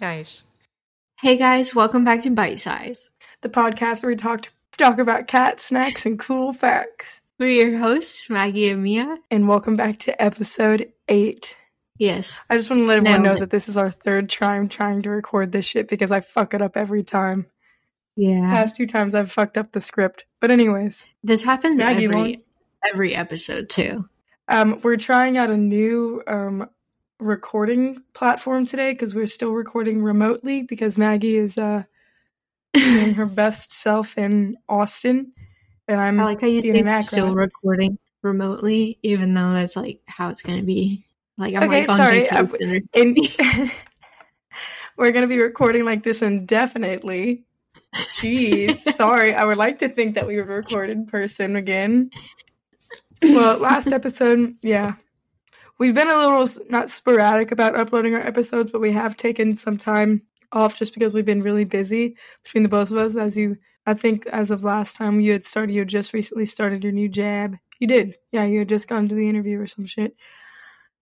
Nice. Hey guys, welcome back to Bite Size. the podcast where we talk talk about cat snacks and cool facts. We're your hosts, Maggie and Mia. And welcome back to episode eight. Yes. I just want to let everyone Nailed know that this is our third time trying to record this shit because I fuck it up every time. Yeah. Past two times I've fucked up the script. But anyways, This happens Maggie, every long- every episode too. um, we're trying out a new um recording platform today because we're still recording remotely because Maggie is uh being her best self in Austin, and I'm I like how you being think still recording remotely, even though that's like how it's gonna be. Like I'm Okay, like on sorry, I- And we're gonna be recording like this indefinitely. Jeez, sorry. I would like to think that we would record in person again. Well, last episode, yeah, we've been a little not sporadic about uploading our episodes, but we have taken some time off just because we've been really busy between the both of us. As you, I think, as of last time you had started, you had just recently started your new jab. You did, yeah, you had just gone to the interview or some shit.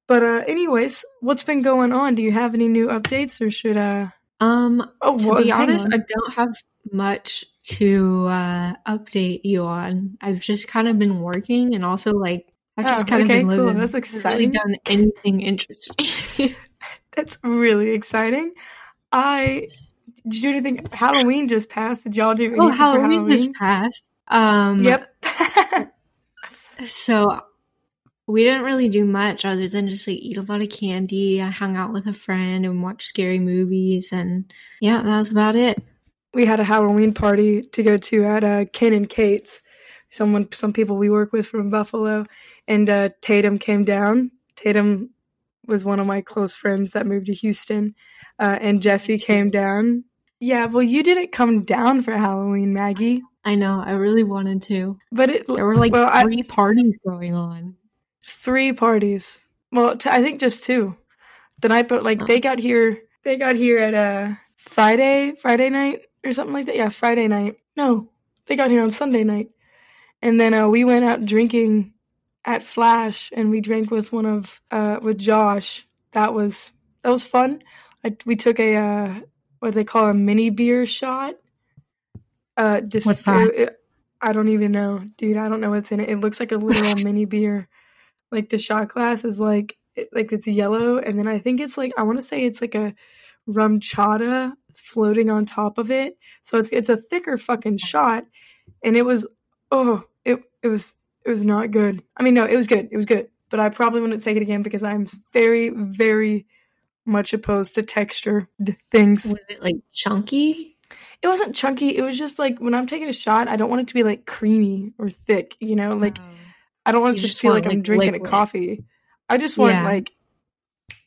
But uh anyways, what's been going on? Do you have any new updates or should uh um Oh, to well, be honest, on. I don't have much to uh update you on. I've just kind of been working and also like I've just Oh, kind okay, of been cool. living. That's I haven't really exciting. done anything interesting. That's really exciting. I did you do anything Halloween just passed. Did y'all do anything oh, for Halloween just passed. Um Yep. So we didn't really do much other than just like eat a lot of candy. I hung out with a friend and watched scary movies, and yeah, that was about it. we had a Halloween party to go to at uh Ken and Kate's. Someone some people we work with from Buffalo and uh Tatum came down. Tatum was one of my close friends that moved to Houston. Uh and Jesse came down. Yeah, well you didn't come down for Halloween, Maggie. I know. I really wanted to. But it There were like well, I- three parties going on. three parties. Well, t- I think just two. The night, but like they got here, they got here at uh Friday, Friday night or something like that. Yeah, Friday night. No, they got here on Sunday night, and then uh, we went out drinking at Flash, and we drank with one of uh with Josh. That was that was fun. I, we took a uh what they call a mini beer shot. Uh, just What's that? it- I don't even know, dude. I don't know what's in it. It looks like a literal mini beer like the shot glass is like it, like it's yellow and then i think it's like i want to say it's like a RumChata floating on top of it so it's it's a thicker fucking shot and it was oh it was it was not good i mean no it was good it was good but i probably wouldn't take it again because i'm very very much opposed to texture things Was it like chunky? it wasn't chunky it was just like when i'm taking a shot i don't want it to be like creamy or thick you know like oh. I don't want it to just feel want, like I'm like, drinking liquid. a coffee. I just want Yeah. like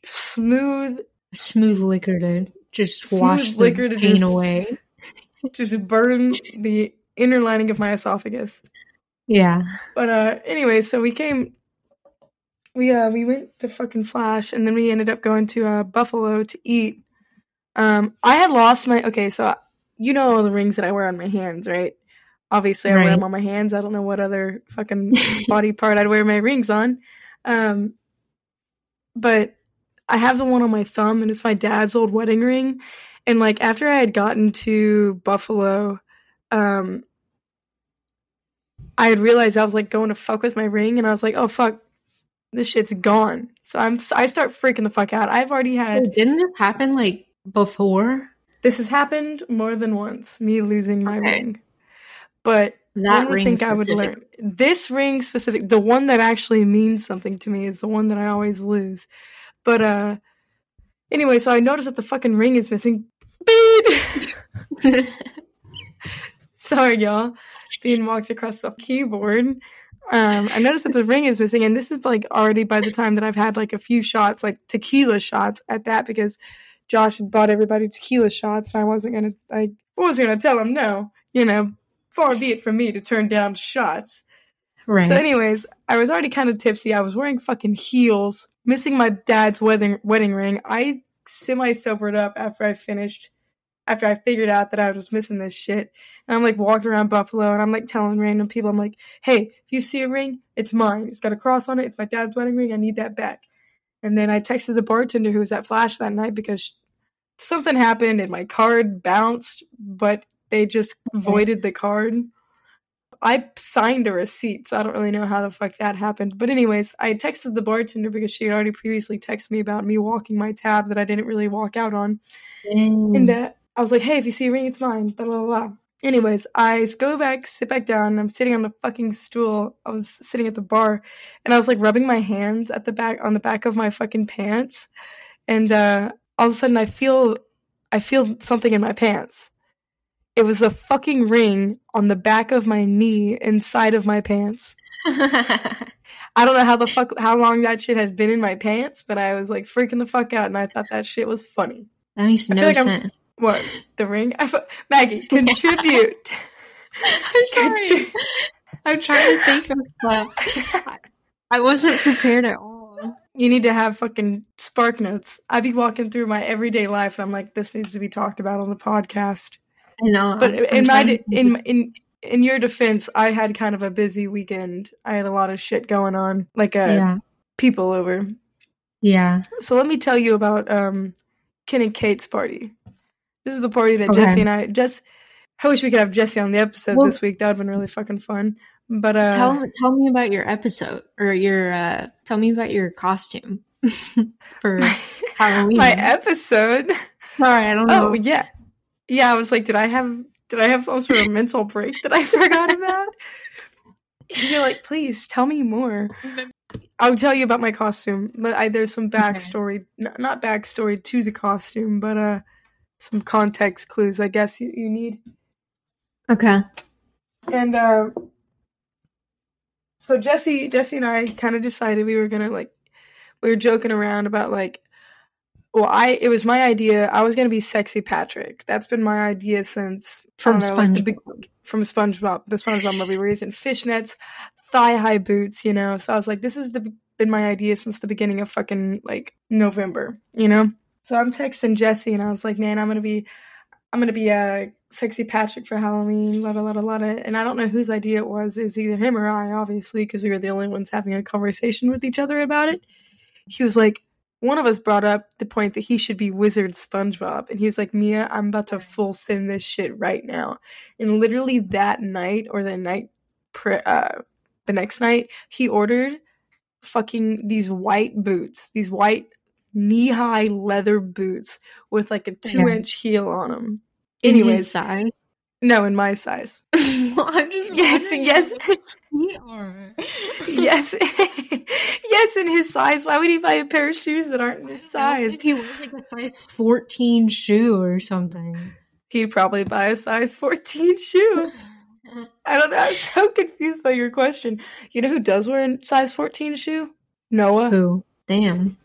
smooth, smooth liquor to just Smooth wash the liquor to pain just- away. just burn the inner lining of my esophagus. Yeah. But uh anyway, so we came we uh we went to fucking Flash and then we ended up going to uh Buffalo to eat. Um I had lost my okay, so you know all the rings that I wear on my hands, right? Obviously I wear them on my hands. I don't know what other fucking body part I'd wear my rings on. Um but I have the one on my thumb and it's my dad's old wedding ring. And like after I had gotten to Buffalo, um I had realized I was like going to fuck with my ring and I was like, "Oh fuck, this shit's gone." So I'm I start freaking the fuck out. I've already had Wait, didn't this happen like before? this has happened more than once, me losing my Okay. ring. But That ring think I would learn. This ring specific, the one that actually means something to me is the one that I always lose. But uh anyway, so I noticed that the fucking ring is missing. Beep! Sorry, y'all. Being walked across the keyboard. Um, I noticed that the ring is missing, and this is like already by the time that I've had like a few shots, like tequila shots at that, because Josh had bought everybody tequila shots, and I wasn't gonna, I wasn't gonna tell him no. You know, far be it from me to turn down shots. right. So, anyways, I was already kind of tipsy. I was wearing fucking heels, missing my dad's wedding wedding ring. I semi sobered up after I finished, after I figured out that I was missing this shit. And I'm like walking around Buffalo, and I'm like telling random people, I'm like, "Hey, if you see a ring, it's mine. It's got a cross on it. It's my dad's wedding ring. I need that back." And then I texted the bartender who was at Flash that night because something happened and my card bounced, but they just voided the card. I signed a receipt, so I don't really know how the fuck that happened. But anyways, I texted the bartender because she had already previously texted me about me walking my tab that I didn't really walk out on. Dang. And uh, I was like, hey, if you see a ring, it's mine. Blah, blah, blah. Anyways, I go back, sit back down, and I'm sitting on the fucking stool. I was sitting at the bar, and I was like rubbing my hands at the back on the back of my fucking pants, and uh, all of a sudden I feel I feel something in my pants. It was a fucking ring on the back of my knee inside of my pants. I don't know how the fuck how long that shit had been in my pants, but I was like freaking the fuck out, and I thought that shit was funny. that makes no like I'm- sense. What the ring? I, Maggie, contribute. I'm sorry. I'm trying to think of stuff. I wasn't prepared at all. you need to have fucking spark notes. I'd be walking through my everyday life, and I'm like, this needs to be talked about on the podcast. I know. But I'm- I'm in my de- in in in your defense, I had kind of a busy weekend. I had a lot of shit going on, like uh, yeah, people over. yeah. So let me tell you about um, Ken and Kate's party. This is the party that Okay. Jesse and I just. I wish we could have Jesse on the episode Well- this week. That would have been really fucking fun. But uh, tell tell me about your episode or your uh tell me about your costume for Halloween. my episode. Sorry, I don't know. Oh yeah, yeah. I was like, did I have did I have some sort of mental break that I forgot about? You're like, please tell me more. I'll tell you about my costume. But I, there's some backstory, n- not backstory to the costume, but uh, some context clues. I guess you, you need. Okay. And uh, so Jesse, Jesse and I kind of decided we were gonna like, we were joking around about like, well, I it was my idea. I was gonna be sexy Patrick. That's been my idea since From know, SpongeBob. big- from SpongeBob, the SpongeBob movie, where he's in fishnets, thigh high boots, you know. So I was like, this has the, been my idea since the beginning of fucking like November, you know. So I'm texting Jesse and I was like, man, I'm gonna be, I'm gonna be a uh, sexy Patrick for Halloween, la da la la. And I don't know whose idea it was. It was either him or I, obviously, because we were the only ones having a conversation with each other about it. He was like, one of us brought up the point that he should be Wizard SpongeBob, and he was like, Mia, I'm about to full send this shit right now. And literally that night or the night, pre- uh, the next night, he ordered fucking these white boots, these white knee high leather boots with like a two Okay. inch heel on them. In his Anyways, size. no, in my size. I'm just Yes, yes. yes, yes, in his size. Why would he buy a pair of shoes that aren't in his size? If he wears like a size 14 shoe or something. He'd probably buy a size 14 shoe. I don't know. I'm so confused by your question. You know who does wear a size 14 shoe? Noah. Who? Damn.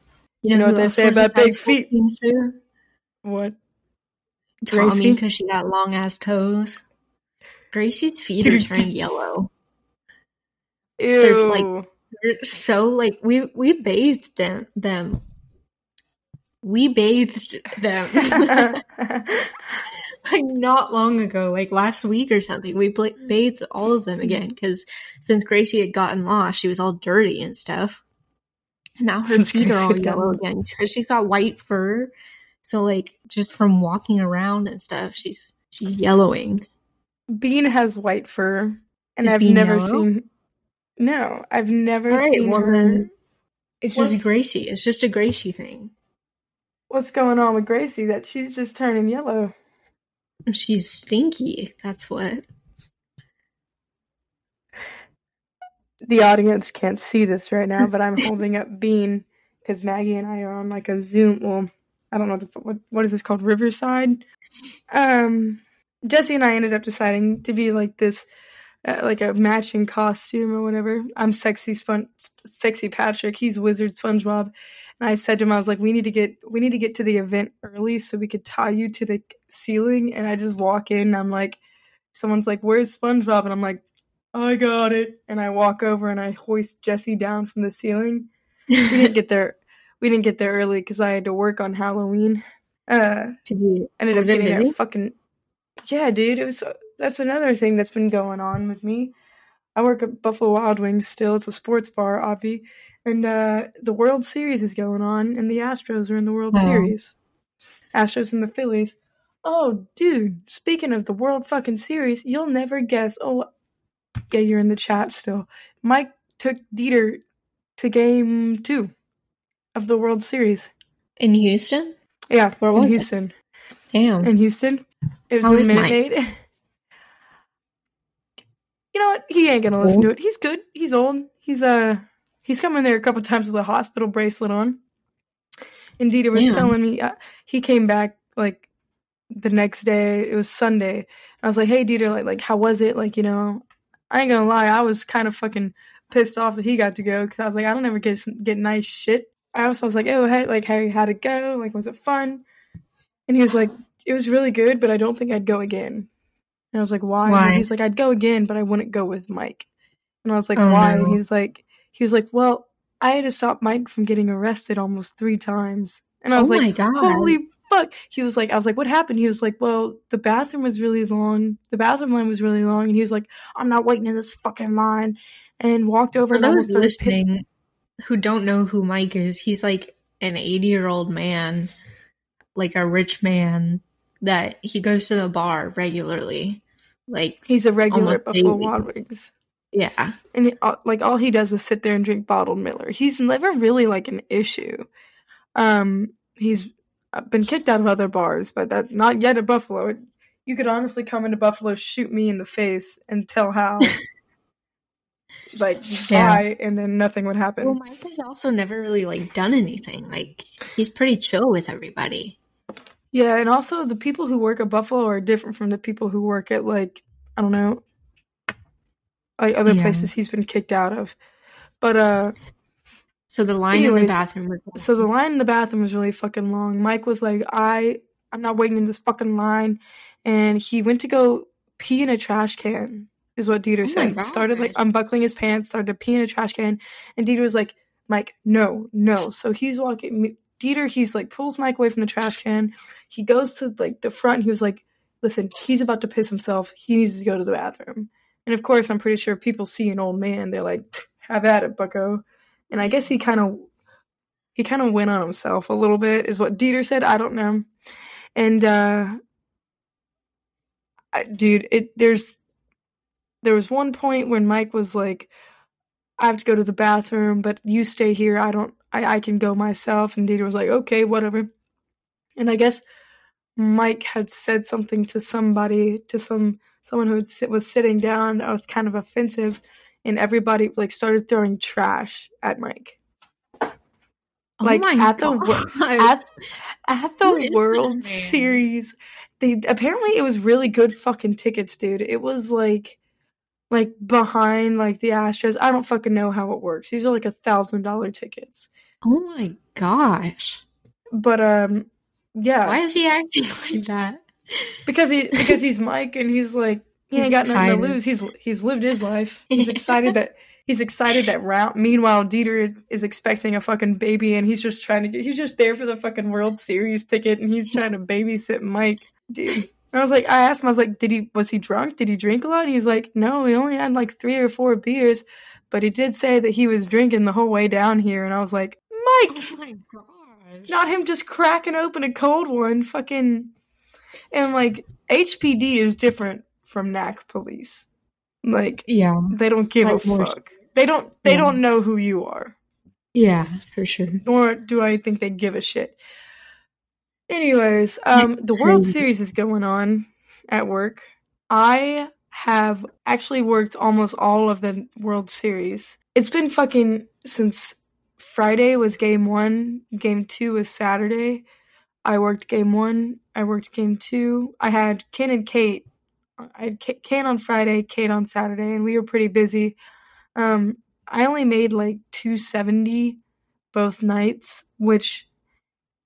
You know who what they say about big feet? 14 shoe? What? Tommy, because she got long ass toes. Gracie's feet are turning yellow. Ew. like- They're so like we we bathed them them. We bathed them like not long ago, like last week or something. We bathed all of them again because since Gracie had gotten lost, she was all dirty and stuff. And now her Since feet are all yellow again because she's got white fur. So like just from walking around and stuff, she's she's yellowing. Bean has white fur, and Is I've Bean never yellow? seen. No, I've never right, seen well her. It's What's- just Gracie. It's just a Gracie thing. What's going on with Gracie? That she's just turning yellow. She's stinky. That's what. The audience can't see this right now, but I'm holding up Bean because Maggie and I are on like a Zoom. Well, I don't know the, what what is this called, Riverside. Um, Jesse and I ended up deciding to be like this, uh, like a matching costume or whatever. I'm sexy spon- sexy Patrick. He's Wizard SpongeBob. And I said to him, I was like, we need to get we need to get to the event early so we could tie you to the ceiling. And I just walk in. And I'm like, someone's like, "Where's SpongeBob?" And I'm like, "I got it." And I walk over and I hoist Jesse down from the ceiling. We didn't get there. We didn't get there early because I had to work on Halloween. Uh, Did you? ended Was up getting busy? fucking yeah, dude. It was that's another thing that's been going on with me. I work at Buffalo Wild Wings still. It's a sports bar, obvi, and uh, the World Series is going on, and the Astros are in the World Oh. Series. Astros and the Phillies. Oh, dude, speaking of the World fucking Series, you'll never guess. Oh, yeah, you're in the chat still. Mike took Dieter to game two of the World Series. In Houston? Yeah, Where in was it? Houston. Damn. In Houston. It was How in Minute? Maid. You know what? He ain't gonna listen Old? to it. He's good. He's old. He's uh he's come in there a couple times with a hospital bracelet on. And Dieter was Damn. telling me uh, he came back like the next day. It was Sunday. I was like, "Hey, Dieter, like, like how was it? Like, you know, I ain't gonna lie, I was kind of fucking pissed off that he got to go because I was like, I don't ever get get nice shit. I also was like, oh, hey, like, how how'd it go? Like, was it fun? And he was like, it was really good, but I don't think I'd go again. And I was like, why? Why? And he's like, I'd go again, but I wouldn't go with Mike. And I was like, Oh, why? no. And he's like, he was like, well, I had to stop Mike from getting arrested almost three times. And I oh was oh my like, god. holy fuck. He was like, I was like, what happened? He was like, well, the bathroom was really long. The bathroom line was really long. And he was like, I'm not waiting in this fucking line. And walked over For and those started pit- listening who don't know who Mike is, he's like an 80 year old man, like a rich man that he goes to the bar regularly. Like, He's a regular Buffalo daily. Wild Wings. yeah. and uh, like all he does is sit there and drink bottled Miller. He's never really like an issue. Um, he's uh, been kicked out of other bars, but that not yet at Buffalo. It, you could honestly come into Buffalo, shoot me in the face, and tell how, like Yeah. why, and then nothing would happen. Well, Mike has also never really like done anything. Like, he's pretty chill with everybody. Yeah, and also the people who work at Buffalo are different from the people who work at like I don't know, like other Yeah. places he's been kicked out of. But uh, So the line in the bathroom was so the line in the bathroom was really fucking long. Mike was like, I I'm not waiting in this fucking line, and he went to go pee in a trash can. Is what Dieter Oh said. Started like unbuckling his pants, started to pee in a trash can, and Dieter was like, Mike, no, no. So he's walking. Dieter, he's like pulls Mike away from the trash can. He goes to like the front. He was like, listen, he's about to piss himself. He needs to go to the bathroom. And of course, I'm pretty sure people see an old man. They're like, have at it, Bucko. And I guess he kind of he kind of went on himself a little bit, is what Dieter said. I don't know. And uh, I, dude, it there's there was one point when Mike was like, "I have to go to the bathroom, but you stay here. I don't. I I can go myself." And Dieter was like, "Okay, whatever." And I guess Mike had said something to somebody, to some someone who was sitting down that was kind of offensive, and everybody like started throwing trash at Mike. Oh like, my at the at at the is this World? Series. They apparently it was really good fucking tickets, dude. It was like like behind like the Astros. I don't fucking know how it works. These are like a thousand dollar tickets. oh my gosh. But um yeah. Why is he acting like that? Because he because he's Mike and he's like he He's ain't got nothing to lose. He's he's lived his life. He's excited that he's excited that round. Meanwhile, Dieter is expecting a fucking baby and he's just trying to get. He's just there for the fucking World Series ticket and he's trying to babysit Mike, dude. I was like, I asked him, I was like, did he was he drunk? Did he drink a lot? And he was like, no, he only had like three or four beers, but he did say that he was drinking the whole way down here. And I was like, Mike, Oh my gosh. not him just cracking open a cold one, fucking. And like HPD is different from NAC police. Like Yeah. they don't give Like a fuck. They don't. They Yeah. don't know who you are, Yeah, for sure. nor do I think they give a shit. Anyways, um, the World Series is going on at work. I have actually worked almost all of the World Series. It's been fucking since Friday was game one, game two was Saturday. I worked game one, I worked game two. I had Ken and Kate. I had K- Ken on Friday, Kate on Saturday, and we were pretty busy. Um, I only made like 270 both nights, which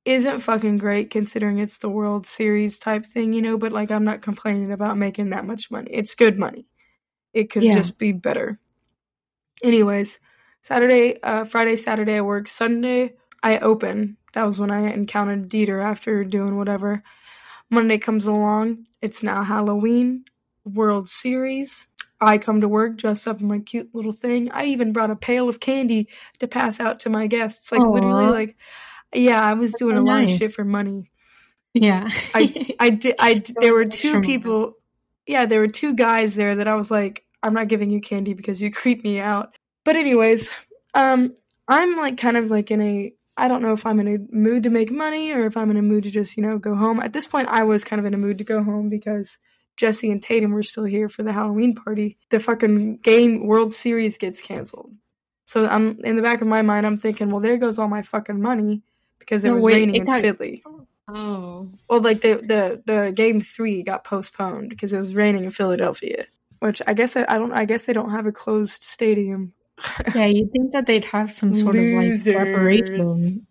isn't fucking great considering it's the World Series type thing, you know, but like I'm not complaining about making that much money. It's good money. It could Yeah. just be better. Anyways, Saturday, uh, Friday, Saturday I work. Sunday I open. That was when I encountered Dieter after doing whatever. Monday comes along. It's now Halloween, World Series. I come to work dressed up in my cute little thing. I even brought a pail of candy to pass out to my guests. Like literally like yeah, I was doing so a lot of shit for money. Yeah. I I did I d- there were two people yeah, there were two guys there that I was like, I'm not giving you candy because you creep me out. But anyways, um I'm like kind of like in a I don't know if I'm in a mood to make money or if I'm in a mood to just, you know, go home. At this point I was kind of in a mood to go home because Jesse and Tatum were still here for the Halloween party. The fucking game World Series gets canceled. So I'm in the back of my mind I'm thinking, well there goes all my fucking money because it No, was wait, raining it in got- Philly. oh. Well, like the the the game three got postponed because it was raining in Philadelphia. Which I guess I, I don't. I guess they don't have a closed stadium. Yeah, you'd think that they'd have some sort of like Losers. preparation.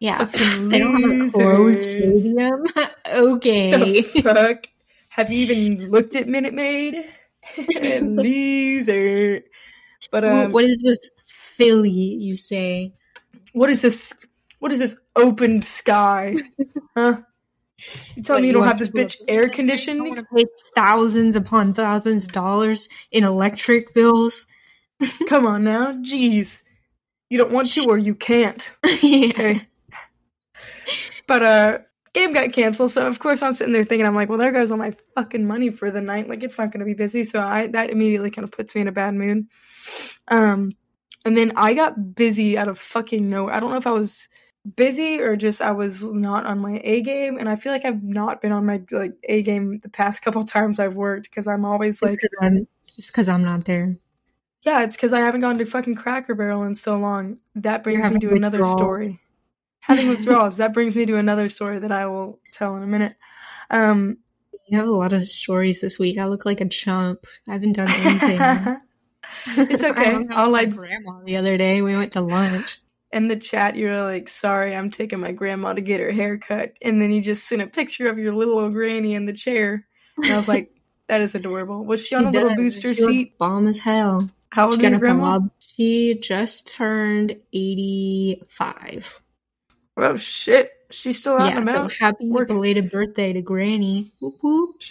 Yeah. They don't have a closed stadium. okay. Fuck? Have you even looked at Minute Maid? Loser. But um, what is this Philly, you say? what is this? What is this open sky? Huh? You tell me you you don't have this bitch air I want conditioning? to pay thousands upon thousands of dollars in electric bills. Come on now, jeez. You don't want to or you can't. yeah. Okay. But uh game got canceled, so of course I'm sitting there thinking I'm like, well there goes all my fucking money for the night. Like it's not gonna be busy. So I that immediately kind of puts me in a bad mood. Um and then I got busy out of fucking nowhere. I don't know if I was busy or just I was not on my A game and I feel like I've not been on my like A game the past couple times I've worked because I'm always like It's because I'm, it's 'cause I'm not there. Yeah, it's because I haven't gone to fucking Cracker Barrel in so long. That brings me to another withdrawals. story. Having withdrawals. that brings me to another story that I will tell in a minute. Um, You have a lot of stories this week. I look like a chump. I haven't done anything. It's okay. I hung out I'll, like- grandma the other day. We went to lunch. in the chat, you're like, "Sorry, I'm taking my grandma to get her hair cut," and then you just sent a picture of your little old granny in the chair, and I was like, "That is adorable." Was she, on a little booster She seat? bomb as hell. How old is got your grandma? She just turned eighty-five. Oh shit, she's still out Yeah, and so about. happy Work- belated birthday to Granny. Whoop whoop.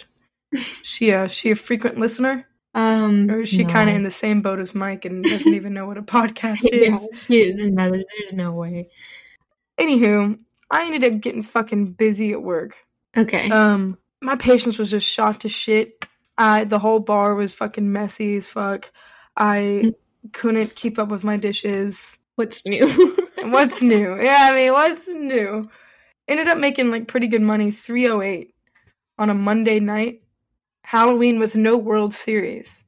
She uh, she a frequent listener, Um, or is she no. kind of in the same boat as Mike and doesn't even know what a podcast is? yeah, no, there's no way. Anywho, I ended up getting fucking busy at work. Okay. Um, my patience was just shot to shit. I the whole bar was fucking messy as fuck. I mm. couldn't keep up with my dishes. What's new? What's new? Yeah, I mean, what's new? Ended up making like pretty good money, three oh eight on a Monday night. Halloween with no World Series.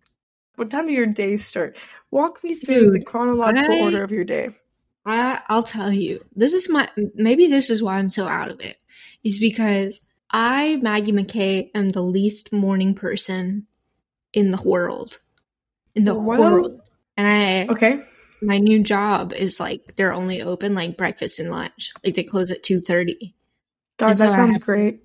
What time do your days start? Walk me through the chronological I- order of your day. I, I'll tell you. This is my maybe this is why I'm so out of it. Is because I Maggie McKay am the least morning person in the world, in the world. And I Okay. my new job is like they're only open like breakfast and lunch. Like they close at two thirty. God, so that I sounds to- great.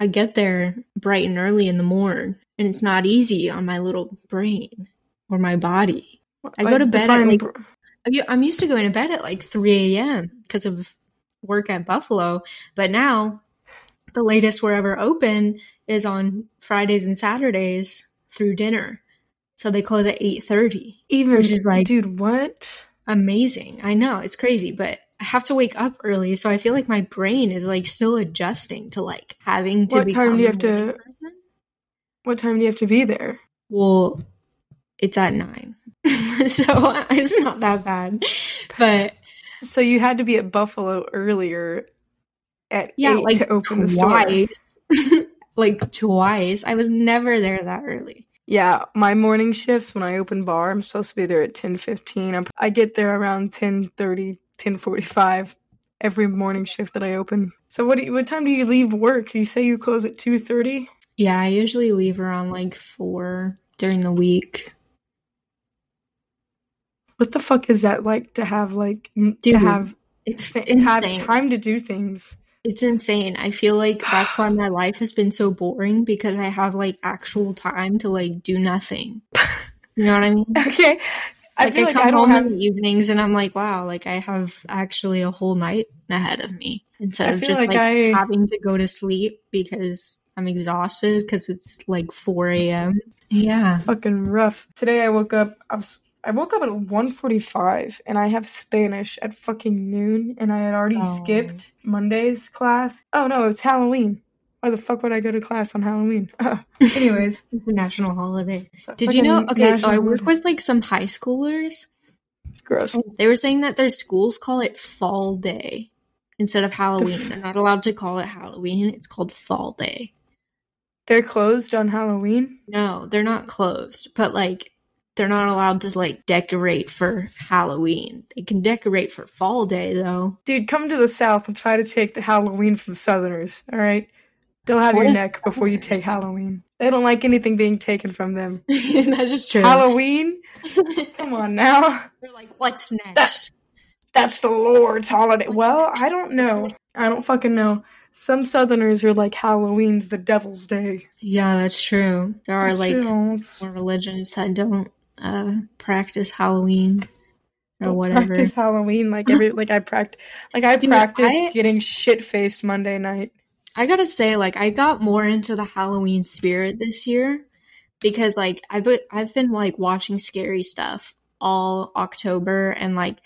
I get there bright and early in the morning, and it's not easy on my little brain or my body. I go to bed at, like, br- I'm u- I'm used to going to bed at like 3 a.m. because of work at Buffalo, but now the latest we're ever open is on Fridays and Saturdays through dinner. So they close at 8:30. even which is like- dude, what? Amazing. I know, it's crazy, but I have to wake up early, so I feel like my brain is like still adjusting to like having to What time do you have to- person. What time do you have to be there? Well, it's at 9. so it's not that bad. But So you had to be at Buffalo earlier at yeah, eight like to open the store. twice. like twice. I was never there that early. Yeah, my morning shifts when I open bar, I'm supposed to be there at ten fifteen. I'm- I get there around 10.30, 10.45 every morning shift that I open. So what do you, what time do you leave work? You say you close at two thirty. Yeah, I usually leave around like 4 during the week. What the fuck is that like to have like n- to have It's to have time to do things? It's insane. I feel like that's why my life has been so boring because I have like actual time to like do nothing. You know what I mean? Okay, I like feel I like come I don't home have. in the evenings and I'm like, wow, like I have actually a whole night ahead of me instead of just like like, I- having to go to sleep because I'm exhausted because it's like 4 a.m. Yeah. fucking rough. Today I woke up. I was. I woke up at 1.45 and I have Spanish at fucking noon and I had already Oh. skipped Monday's class. Oh no, it's Halloween. Why the fuck would I go to class on Halloween? Anyways, It's a national holiday. Did you know? Okay, so I work with like some high schoolers. gross. They were saying that their schools call it Fall Day instead of Halloween. They're not allowed to call it Halloween. It's called Fall Day. They're closed on Halloween. No, they're not closed, but like they're not allowed to like decorate for Halloween. They can decorate for Fall Day though. Dude, come to the South and try to take the Halloween from Southerners, all right? They'll have What your is neck before you take Halloween. They don't like anything being taken from them. That's just true. Halloween? Come on now. They're like, what's next? That's that's the Lord's holiday. What's well, next? I don't know. I don't fucking know. Some Southerners are like Halloween's the devil's day. Yeah, that's true. There are It's like true. More religions that don't uh practice Halloween or whatever. Practice Halloween like every like I practice like I Dude, practiced I- getting shit faced Monday night. I gotta say, like, I got more into the Halloween spirit this year because, like, I've been, I've been like watching scary stuff all October, and like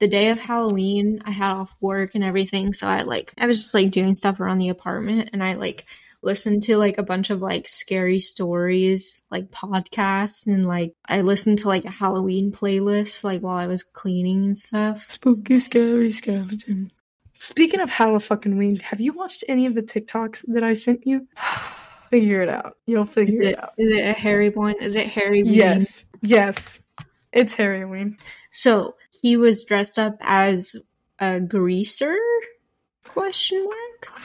the day of Halloween, I had off work and everything, so I like I was just like doing stuff around the apartment, and I like listened to like a bunch of like scary stories, like podcasts, and like I listened to like a Halloween playlist like while I was cleaning and stuff. Spooky, scary skeleton. Speaking of Halloween, have you watched any of the TikToks that I sent you? figure it out. You'll figure it it out. is it a hairy one? Is it Harry? Ween? Yes, yes, it's Halloween. So he was dressed up as a greaser? Question mark.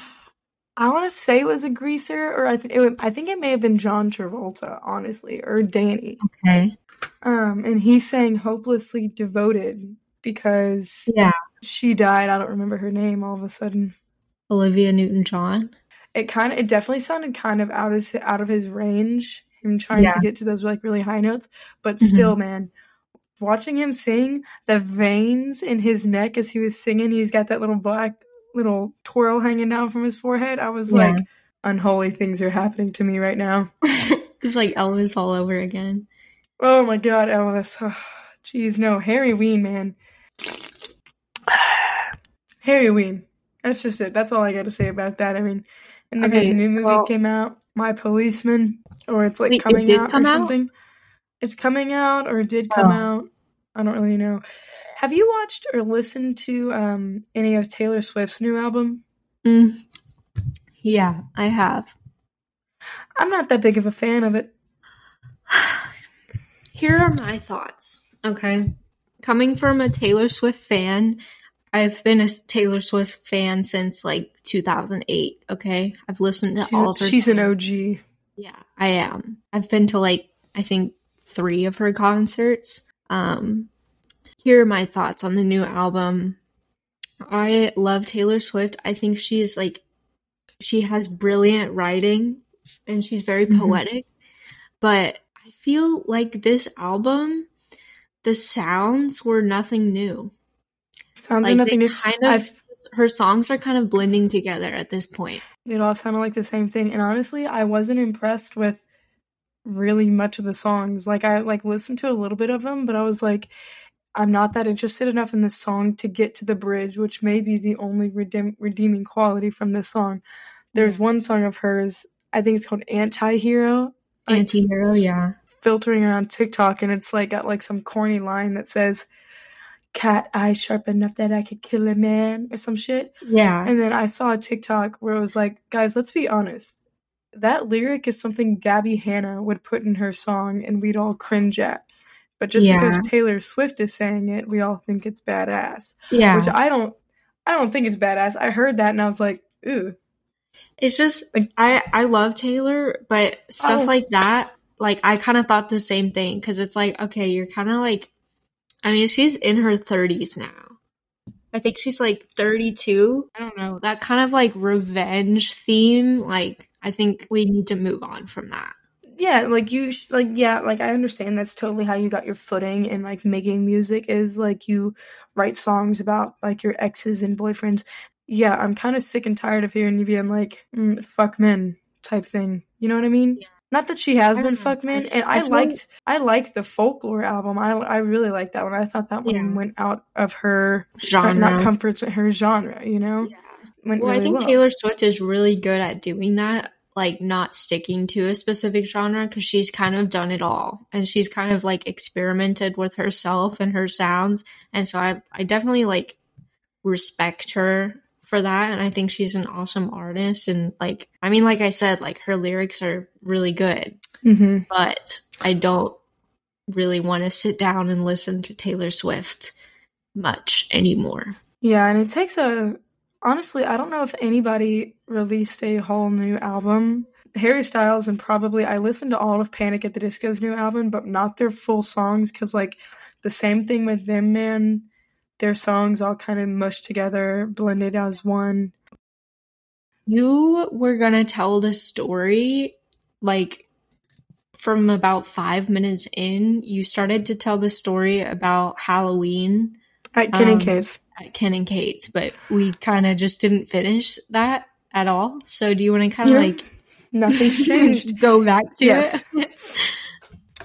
I want to say it was a greaser, or I think it I think it may have been John Travolta, honestly, or Danny. Okay. Um, and he's saying hopelessly devoted because Yeah. she died. I don't remember her name. All of a sudden, Olivia Newton John. it kind of it definitely sounded kind of out of out of his range. Him trying Yeah. to get to those like really high notes, but Mhm. still, man. Watching him sing, the veins in his neck as he was singing, he's got that little black little twirl hanging down from his forehead. I was Yeah. like, unholy things are happening to me right now. it's like Elvis all over again. Oh my god, Elvis. Jeez, no. Harry Ween, man. Harry Ween. That's just it. That's all I got to say about that. I mean, and then Okay, new movie well- came out, My Policeman, or it's like Wait, coming did out or out? something. It's coming out or it did come Oh. out. I don't really know. Have you watched or listened to um, any of Taylor Swift's new album? Mm. Yeah, I have. I'm not that big of a fan of it. Here are my thoughts. Okay. Coming from a Taylor Swift fan, I've been a Taylor Swift fan since like 2008. Okay. I've listened to She's, all of her. she's an. OG. Yeah, I am. I've been to like I think three of her concerts. Um here are my thoughts on the new album. I love Taylor Swift. I think she's like she has brilliant writing and she's very Mhm. poetic. But I feel like this album the sounds were nothing new. Sounds Like like nothing new. kind of I've- her songs are kind of blending together at this point. It all sounded like the same thing, and honestly, I wasn't impressed with really much of the songs. Like I like listened to a little bit of them, but I was like, I'm not that interested enough in this song to get to the bridge, which may be the only redeem- redeeming quality from this song. There's mm-hmm. one song of hers, I think it's called Anti-Hero. Anti-hero, yeah. filtering around TikTok and it's like got like some corny line that says cat eyes sharp enough that I could kill a man or some shit. Yeah. And then I saw a TikTok where it was like, guys, let's be honest. That lyric is something Gabbie Hanna would put in her song and we'd all cringe at. But just Yeah. because Taylor Swift is saying it, we all think it's badass. Yeah. Which I don't I don't think it's badass. I heard that and I was like, ooh. It's just Like- I I love Taylor, but stuff Oh. like that, like I kind of thought the same thing because it's like okay, you're kind of like, I mean, she's in her 30s now. I think she's like 32. I don't know that kind of like revenge theme. Like I think we need to move on from that. Yeah like you sh- like yeah like i understand that's totally how you got your footing in like making music is like you write songs about like your exes and boyfriends yeah i'm kind of sick and tired of hearing you being like mm, fuck men type thing you know what i mean Yeah. Not that she has I been fuck men, I- and I I feel- liked I liked the folklore album. I I really liked that one. I thought that one Yeah. went out of her Genre. not comforts her genre. You know, Yeah. went Well, I think well. Taylor Swift is really good at doing that, like not sticking to a specific genre because she's kind of done it all and she's kind of like experimented with herself and her sounds. And so I, I definitely like respect her for that. And I think she's an awesome artist. And like, I mean, like I said, like her lyrics are really good, hmm but I don't really want to sit down and listen to Taylor Swift much anymore. Yeah, and it takes a honestly, I don't know if anybody released a whole new album. Harry Styles and probably I listened to all of Panic at the Disco's new album, but not their full songs because like the same thing with them, man. Their songs all kind of mushed together, blended as one. You were gonna tell the story like from about five minutes in, you started to tell the story about Halloween At Ken Um, Kate's. At Ken and Kate's, but we kind of just didn't finish that at all. So do you want to kind of Yeah. like Nothing's changed. go back to Yes. it?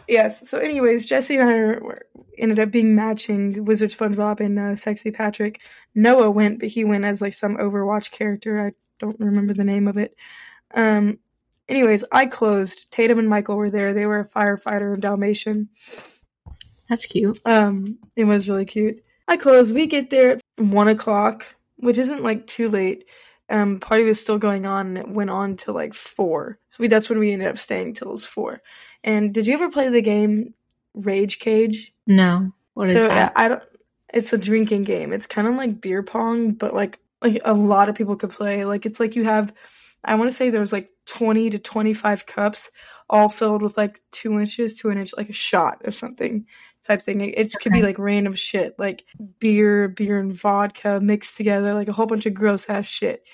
Yes. So, anyways, Jesse and I were, ended up being matching Wizard SpongeBob and uh, Sexy Patrick. Noah went, but he went as like some Overwatch character. I don't remember the name of it. Um. Anyways, I closed. Tatum and Michael were there. They were a firefighter and Dalmatian. That's cute. Um. It was really cute. I close. We get there at one o'clock, which isn't like too late. Um, party was still going on, and it went on till like four. So we, that's when we ended up staying till it was four. And did you ever play the game Rage Cage? No, what is so that? I don't. It's a drinking game. It's kind of like beer pong, but like like a lot of people could play. Like it's like you have. I want to say there was like twenty to twenty five cups, all filled with like two inches to an inch, like a shot or something type thing. It, it could be like random shit, like beer, beer and vodka mixed together, like a whole bunch of gross ass shit.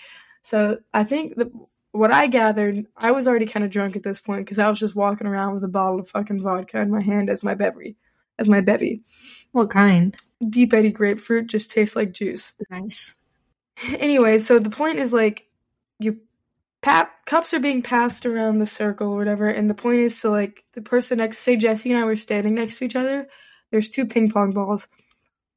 So I think the what I gathered, I was already kind of drunk at this point because I was just walking around with a bottle of fucking vodka in my hand as my bevy, as my bevy. what kind? Deep Eddy grapefruit just tastes like juice. Nice. Anyway, so the point is like you pa- cups are being passed around the circle or whatever, and the point is to like the person next say Jesse and I were standing next to each other. There's two ping pong balls.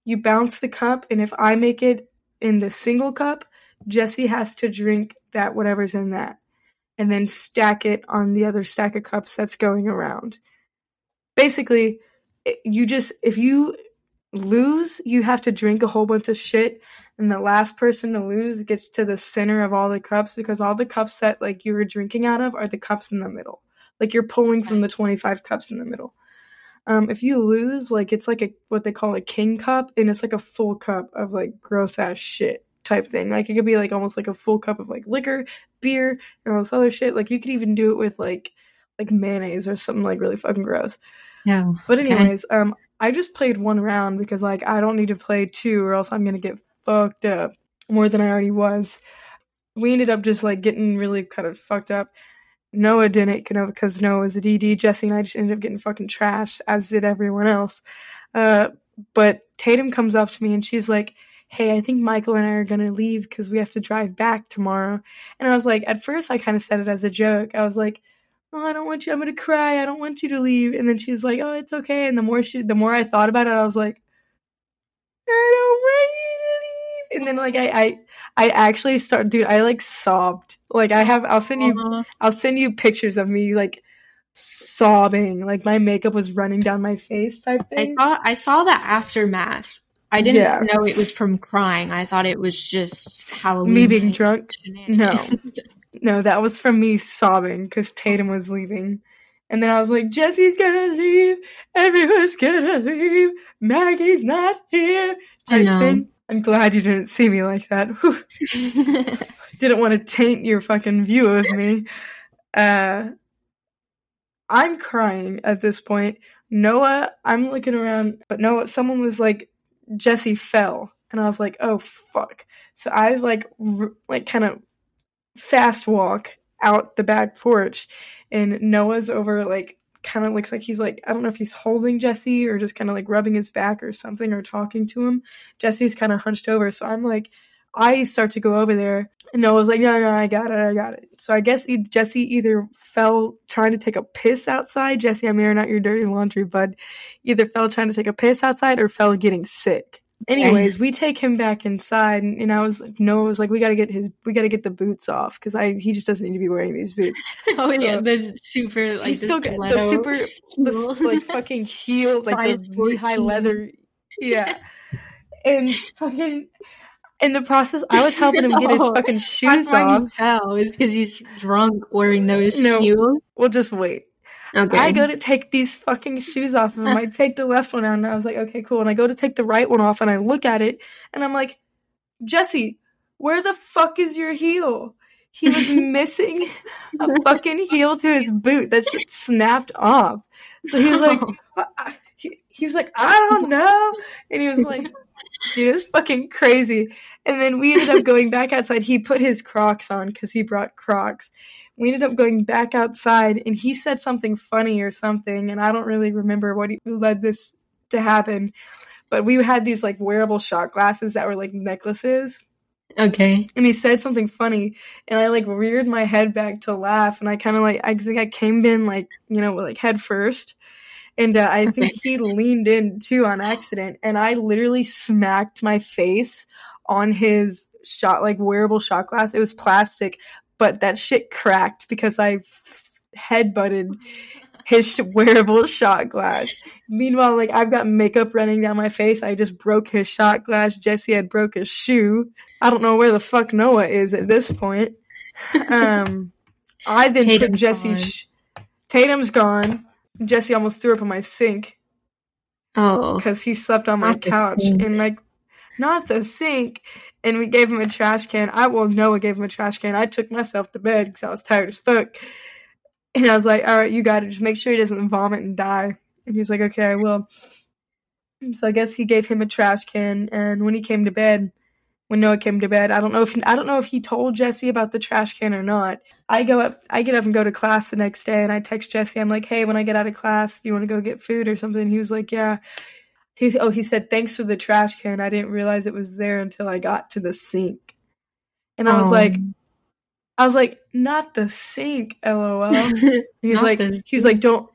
You bounce the cup, and if I make it in the single cup, Jesse has to drink that whatever's in that, and then stack it on the other stack of cups that's going around. Basically, you just if you lose, you have to drink a whole bunch of shit and the last person to lose gets to the center of all the cups because all the cups that like you were drinking out of are the cups in the middle. Like you're pulling from the 25 cups in the middle. Um, if you lose, like it's like a what they call a king cup, and it's like a full cup of like gross ass shit type thing. Like it could be like almost like a full cup of like liquor, beer, and all this other shit. Like you could even do it with like like mayonnaise or something like really fucking gross. Yeah. But Okay. anyways, um, I just played one round because like I don't need to play two or else I'm gonna get fucked up more than I already was. We ended up just like getting really kind of fucked up. Noah didn't, you know, because Noah was a DD. Jesse and I just ended up getting fucking trashed, as did everyone else. Uh, but Tatum comes up to me and she's like, "Hey, I think Michael and I are gonna leave because we have to drive back tomorrow." And I was like, at first I kind of said it as a joke. I was like, oh, I don't want you. I'm gonna cry. I don't want you to leave. And then she's like, oh, it's okay. And the more she, the more I thought about it, I was like, I don't want you to leave. And then like I, I, I actually start, dude. I like sobbed. Like I have. I'll send you. Aw. I'll send you pictures of me like sobbing. Like my makeup was running down my face type I saw I saw the aftermath. I didn't Yeah. know it was from crying. I thought it was just Halloween. Me being drunk. shenanigans. No, that was from me sobbing because Tatum was leaving. And then I was like, Jesse's gonna leave. Everyone's gonna leave. Maggie's not here. I Type know. thing. I'm glad you didn't see me like that. Didn't want to taint your fucking view of me. Uh, I'm crying at this point. Noah, I'm looking around, but Noah, someone was like, Jesse fell. And I was like, oh fuck. So I like, r- like kind of fast walk out the back porch and Noah's over like kind of looks like he's like I don't know if he's holding Jesse or just kind of like rubbing his back or something or talking to him. Jesse's kind of hunched over, so I'm like I start to go over there, and Noah was like, "No, no, I got it, I got it." So I guess Jesse either fell trying to take a piss outside. Jesse, I'm airing out your dirty laundry, bud. Either fell trying to take a piss outside or fell getting sick. Anyways, we take him back inside, and, and I was like, Noah was like, "We got to get his, we got to get the boots off because I he just doesn't need to be wearing these boots." oh So- yeah, the super like He's the still got the super the like fucking heels, like Size the knee high leather. Yeah. and fucking in the process, I was helping him get his fucking shoes off. he fell. Because he's drunk wearing those No. heels. We'll just wait. Okay. I go to take these fucking shoes off of him. I take the left one out and I was like, okay, cool. And I go to take the right one off and I look at it and I'm like, Jesse, where the fuck is your heel? He was missing a fucking heel to his boot. That shit snapped off. So he was like, I- I- uh, uh, he, he was like, I don't know. And he was like, dude, it was fucking crazy. And then we ended up going back outside. He put his Crocs on because he brought Crocs. We ended up going back outside and he said something funny or something. And I don't really remember what he, led this to happen. But we had these like wearable shot glasses that were like necklaces okay. and he said something funny and i like reared my head back to laugh and i kind of like i think i came in like you know like head first and uh, i think he leaned in too on accident and i literally smacked my face on his shot like wearable shot glass it was plastic but that shit cracked because i head butted his wearable shot glass meanwhile like i've got makeup running down my face i just broke his shot glass jesse had broke his shoe I don't know where the fuck Noah is at this point. Um, I then put Tatum's Jesse. gone. Sh- Tatum's gone. Jesse almost threw up on my sink Oh. because he slept on my couch and like not the sink. And we gave him a trash can. I well, Noah gave him a trash can. I took myself to bed because I was tired as fuck. And I was like, "All right, you got it. Just make sure he doesn't vomit and die." And he was like, "Okay, I will." So I guess he gave him a trash can. And when he came to bed, when Noah came to bed, I don't know if I don't know if he told Jesse about the trash can or not. I go up, I get up and go to class the next day, and I text Jesse. I'm like, "Hey, when I get out of class, do you want to go get food or something?" He was like, "Yeah." He oh he said thanks for the trash can. I didn't realize it was there until I got to the sink, and I was Oh. like, I was like, not the sink, lol. He's like, the he was like, don't.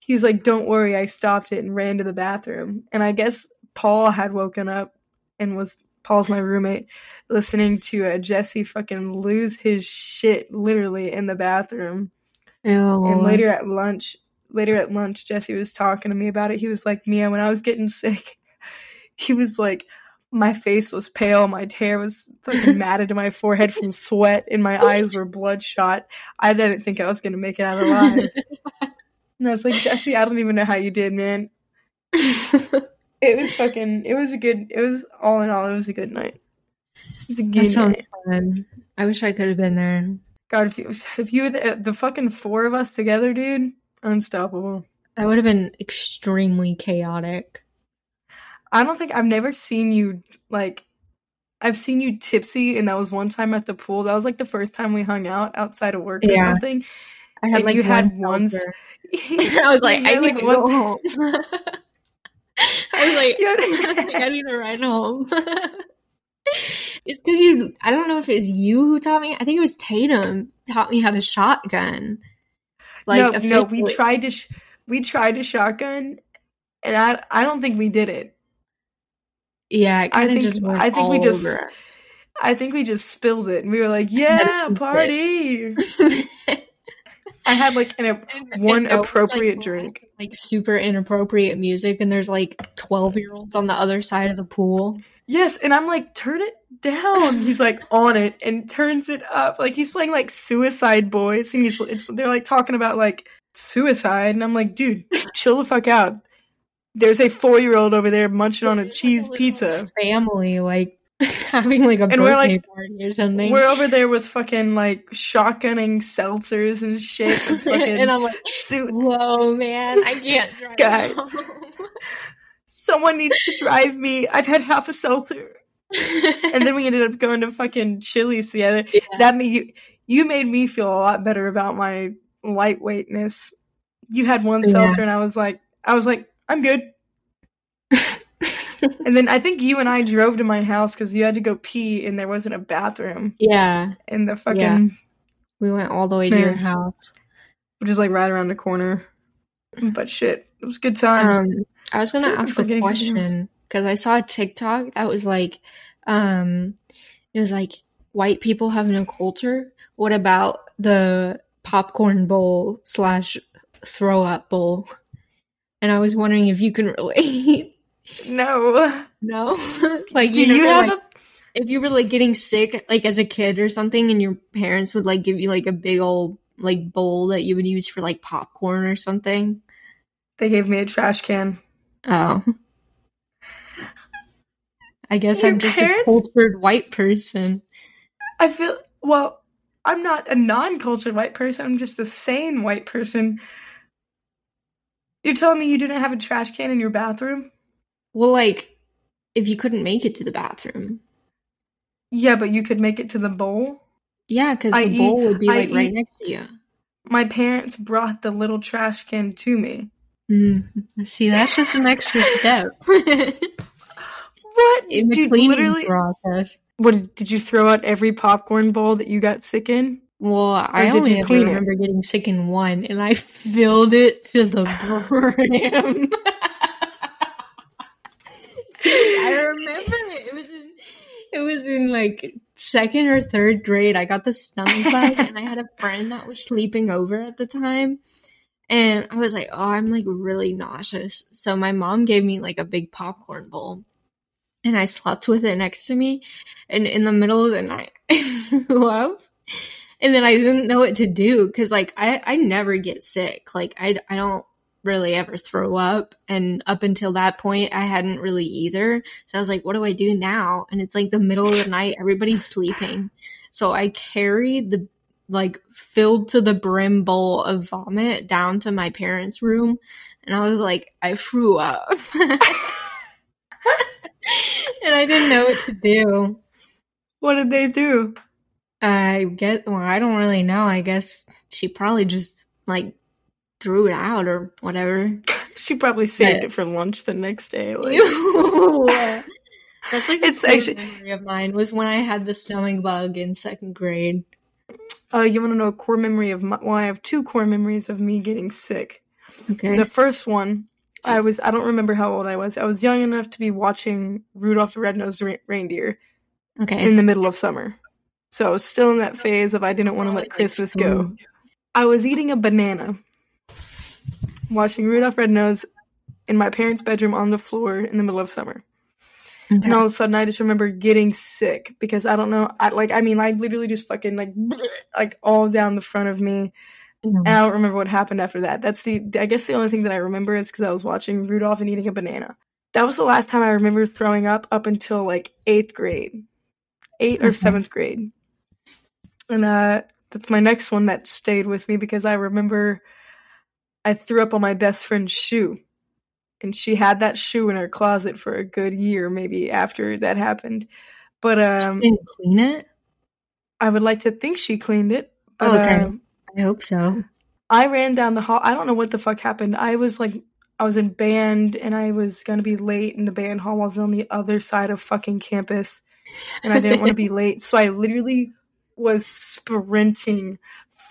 He's like, don't worry, I stopped it and ran to the bathroom. And I guess Paul had woken up and was Paul's my roommate, listening to uh, Jesse fucking lose his shit literally in the bathroom. Ew. And later at lunch, later at lunch, Jesse was talking to me about it. He was like, Mia, when I was getting sick, he was like, my face was pale, my hair was fucking matted to my forehead from sweat, and my eyes were bloodshot. I didn't think I was gonna make it out alive. And I was like, Jesse, I don't even know how you did, man. It was fucking. It was a good. It was all in all. It was a good night. It was a that good sounds night. fun. I wish I could have been there. God, if you if you were the, the fucking four of us together, dude, unstoppable. That would have been extremely chaotic. I don't think I've never seen you like. I've seen you tipsy, and that was one time at the pool. That was like the first time we hung out outside of work or something. I had And like you had one one. seltzer. I was like, I need like, to go home. I was like, had- I need to ride home. it's because you. I don't know if it was you who taught me. I think it was Tatum taught me how to shotgun. Like, no, no, we tried to sh- we tried to shotgun, and I I don't think we did it. Yeah, it I think- just. I think we just- I think we just spilled it, and we were like, "Yeah, party!" I had like an And- one appropriate like, drink. like super inappropriate music, and there's like twelve year olds on the other side of the pool. Yes, and I'm like, turn it down. He's like on it and turns it up. Like he's playing like Suicide Boys, and he's it's they're like talking about like suicide, and I'm like, dude, chill the fuck out. There's a four year old over there munching on a There's, like, cheese pizza. Family like having like a And we're, birthday like- party or something. We're over there with fucking like shotgunning seltzers and shit. And and I'm like, su- whoa, man, I can't drive. Guys. Home." someone needs to drive me. I've had half a seltzer, and then we ended up going to fucking Chili's together. Yeah. That made you you made me feel a lot better about my lightweightness. You had one Yeah. seltzer, and I was like, I was like, I'm good. and then I think you and I drove to my house because you had to go pee and there wasn't a bathroom yeah, in the fucking, Yeah. we went all the way to your house. which is like right around the corner. But shit, it was a good time. Um, I was gonna ask a forgetting something else. question because I saw a TikTok that was like, um, it was like white people have no culture. What about the popcorn bowl slash throw up bowl? And I was wondering if you can relate. no. no, like Do you, know, you have like, if you were like getting sick, like as a kid or something, and your parents would like give you like a big old like bowl that you would use for like popcorn or something. They gave me a trash can. Oh. I guess Your I'm just parents- a cultured white person. I feel well. I'm not a non-cultured white person. I'm just a sane white person. You're telling me you didn't have a trash can in your bathroom? Well, like, if you couldn't make it to the bathroom. Yeah, but you could make it to the bowl. Yeah, because the bowl would be I like right eat- next to you. My parents brought the little trash can to me. Mm. See, that's just an extra step What? in the Dude, cleaning literally. process. What did you throw out every popcorn bowl that you got sick in? Well, I only ever it? remember getting sick in one, and I filled it to the brim. I remember it. It was in it was in like second or third grade. I got the stomach bug and I had a friend that was sleeping over at the time. And I was like, oh, I'm like really nauseous. So my mom gave me like a big popcorn bowl. And I slept with it next to me. And in the middle of the night, I threw up. And then I didn't know what to do because like I, I never get sick. Like I, I don't really ever throw up. And up until that point, I hadn't really either. So I was like, what do I do now? And it's like the middle of the night, everybody's sleeping. So I carried the like filled to the brim bowl of vomit down to my parents' room. And I was like, I threw up. and I didn't know what to do. What did they do? I get well, I don't really know. I guess she probably just like threw it out or whatever. She probably saved But- it for lunch the next day. Like, That's like a It's actually- memory of mine was when I had the stomach bug in second grade. Uh, you want to know a core memory of my? Well, I have two core memories of me getting sick. Okay. The first one, I was I don't remember how old I was. I was young enough to be watching Rudolph the Red-Nosed Re- Reindeer okay. in the middle of summer. So I was still in that phase of I didn't want to let Christmas go. I was eating a banana, watching Rudolph Red-Nosed in my parents' bedroom on the floor in the middle of summer. Okay. And all of a sudden, I just remember getting sick because I don't know. I like, I mean, I literally just fucking like, like all down the front of me. And I don't remember what happened after that. That's the, I guess the only thing that I remember is because I was watching Rudolph and eating a banana. That was the last time I remember throwing up up until like eighth grade, 8th or seventh grade. And uh, that's my next one that stayed with me because I remember I threw up on my best friend's shoe. And she had that shoe in her closet for a good year, maybe after that happened. But um, didn't clean it. I would like to think she cleaned it. But, Oh, okay. um, I hope so. I ran down the hall. I don't know what the fuck happened. I was like, I was in band and I was gonna be late, and the band hall was on the other side of fucking campus, and I didn't want to be late, so I literally was sprinting,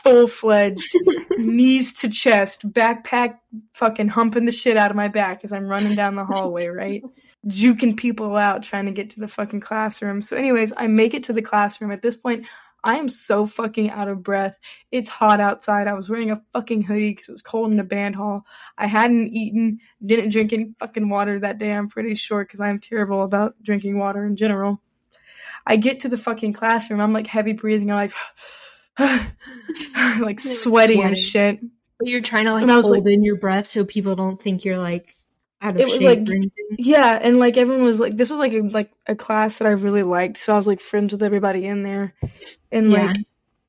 full fledged, knees to chest, backpack, fucking humping the shit out of my back as I'm running down the hallway, right? Juking people out trying to get to the fucking classroom. So, anyways, I make it to the classroom. At this point, I am so fucking out of breath. It's hot outside. I was wearing a fucking hoodie because it was cold in the band hall. I hadn't eaten, didn't drink any fucking water that day. I'm pretty sure because I'm terrible about drinking water in general. I get to the fucking classroom. I'm like heavy breathing. I'm like, like sweaty and shit. But you're trying to like And I was hold in your breath so people don't think you're like out of It was, shape like, or anything. Yeah, and like everyone was like, this was like a, like a class that I really liked, so I was like friends with everybody in there, and Yeah. like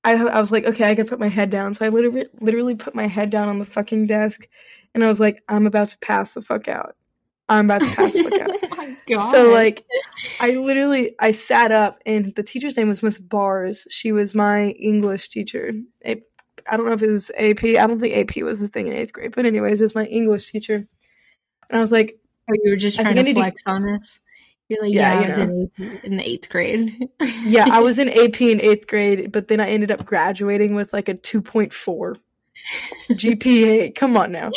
I I was like, okay, I could put my head down, so I literally literally put my head down on the fucking desk, and I was like, I'm about to pass the fuck out. I'm about to pass out. oh my god. So like I literally I sat up and the teacher's name was Miss Bars. She was my English teacher. I don't know if it was AP. I don't think AP was the thing in eighth grade, but anyways, it was my English teacher. And I was like, Oh, you were just I trying I to need to- flex on us. You're like, Yeah, yeah, I was in, in the eighth grade. yeah, I was in AP in eighth grade, but then I ended up graduating with like a 2.4 GPA. Come on now.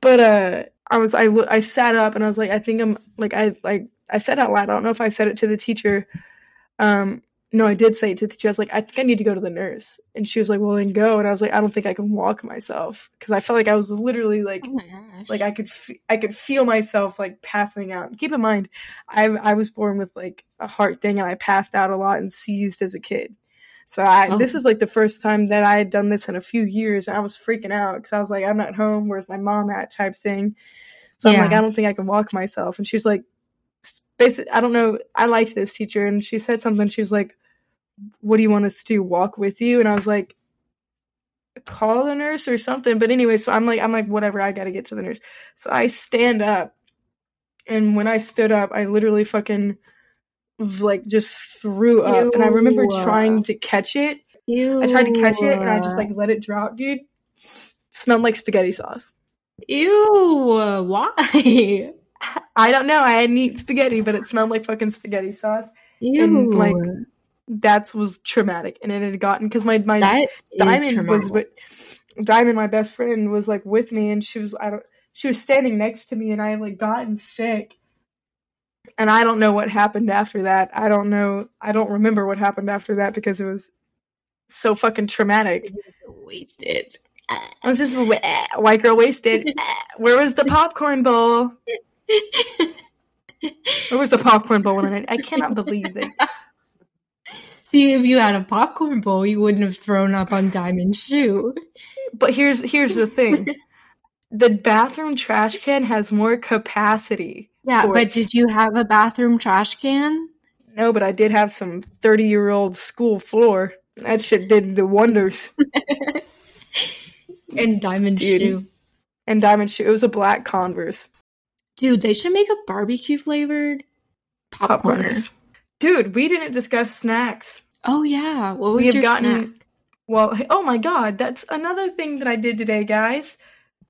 But uh, I was I I sat up and I was like, I think I'm like I like I said out loud. I don't know if I said it to the teacher. Um, no, I did say it to the teacher. I was like, I think I need to go to the nurse, and she was like, Well, then go. And I was like, I don't think I can walk myself because I felt like I was literally like oh like I could f- I could feel myself like passing out. Keep in mind, I I was born with like a heart thing, and I passed out a lot and seized as a kid. So I Oh. this is like the first time that I had done this in a few years, and I was freaking out because I was like, I'm not home. Where's my mom at? Type thing. So I'm like, I don't think I can walk myself. And she was like, basically, I don't know. I liked this teacher, and she said something. She was like, "What do you want us to do? Walk with you?" And I was like, call the nurse or something. But anyway, so I'm like, I'm like, whatever, I gotta get to the nurse. So I stand up, and when I stood up, I literally fucking like just threw up. And I remember trying to catch it. Ew. I tried to catch it, and I just like let it drop, dude. Smelled like spaghetti sauce. Ew. Why? I don't know. I hadn't eaten spaghetti, but it smelled like fucking spaghetti sauce. Ew. And, like, That was traumatic, and it had gotten because my my that Diamond was with Diamond, my best friend, was like with me, and she was I don't she was standing next to me, and I had like gotten sick, and I don't know what happened after that. I don't know. I don't remember what happened after that because it was so fucking traumatic. wasted. I was just "Wah, white girl wasted. Where was the popcorn bowl? Where was the popcorn bowl? And I, I cannot believe that. See, if you had a popcorn bowl, you wouldn't have thrown up on Diamond's shoe. But here's here's the thing. The bathroom trash can has more capacity. Yeah, but did you have a bathroom trash can? No, but I did have some 30 year old school floor. That shit did the wonders. And diamond Dude. shoe. And Diamond Shoe, it was a black Converse. Dude, they should make a barbecue flavored. Popcorners. Dude, we didn't discuss snacks. Oh yeah. What was We have your gotten- snack? Well, oh my god, that's another thing that I did today, guys.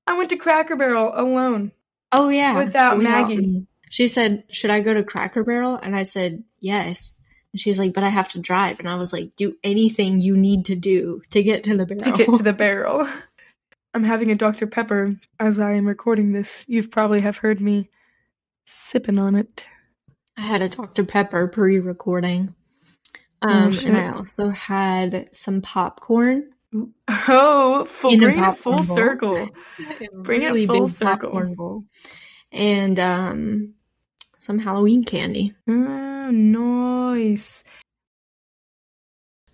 I went to Cracker Barrel alone. Oh yeah. Without Maggie. me. She said, Should I go to Cracker Barrel? And I said, Yes. And she was like, But I have to drive. And I was like, Do anything you need to do to get to the barrel. to get to the barrel. I'm having a Dr. Pepper as I am recording this. You've probably have heard me sipping on it. I had a Dr. Pepper pre recording. Oh, Um, shit. and I also had some popcorn. Oh, full bring it full bowl. circle. Bring it full circle. bowl. And um, some Halloween candy. Oh, nice.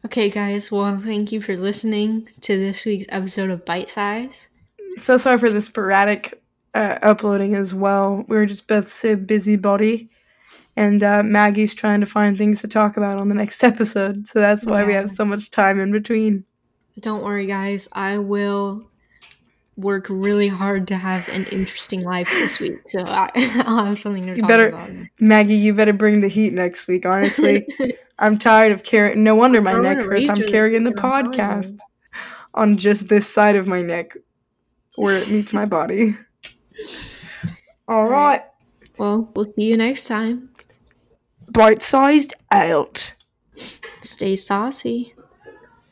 Okay, guys. Well, thank you for listening to this week's episode of Bite Size. So sorry for the sporadic uh, uploading as well. We were just both so busybody. And uh, Maggie's trying to find things to talk about on the next episode. So that's why we have so much time in between. Don't worry, guys. I will work really hard to have an interesting life this week, so I, I'll have something to You talk better- about. Maggie, you better bring the heat next week, honestly. I'm tired of carrying. No wonder my neck hurts. I'm carrying the this week, I'm telling podcast on just this side of my neck where it meets my body. All right. right. well, we'll see you next time. Bite sized out. Stay saucy.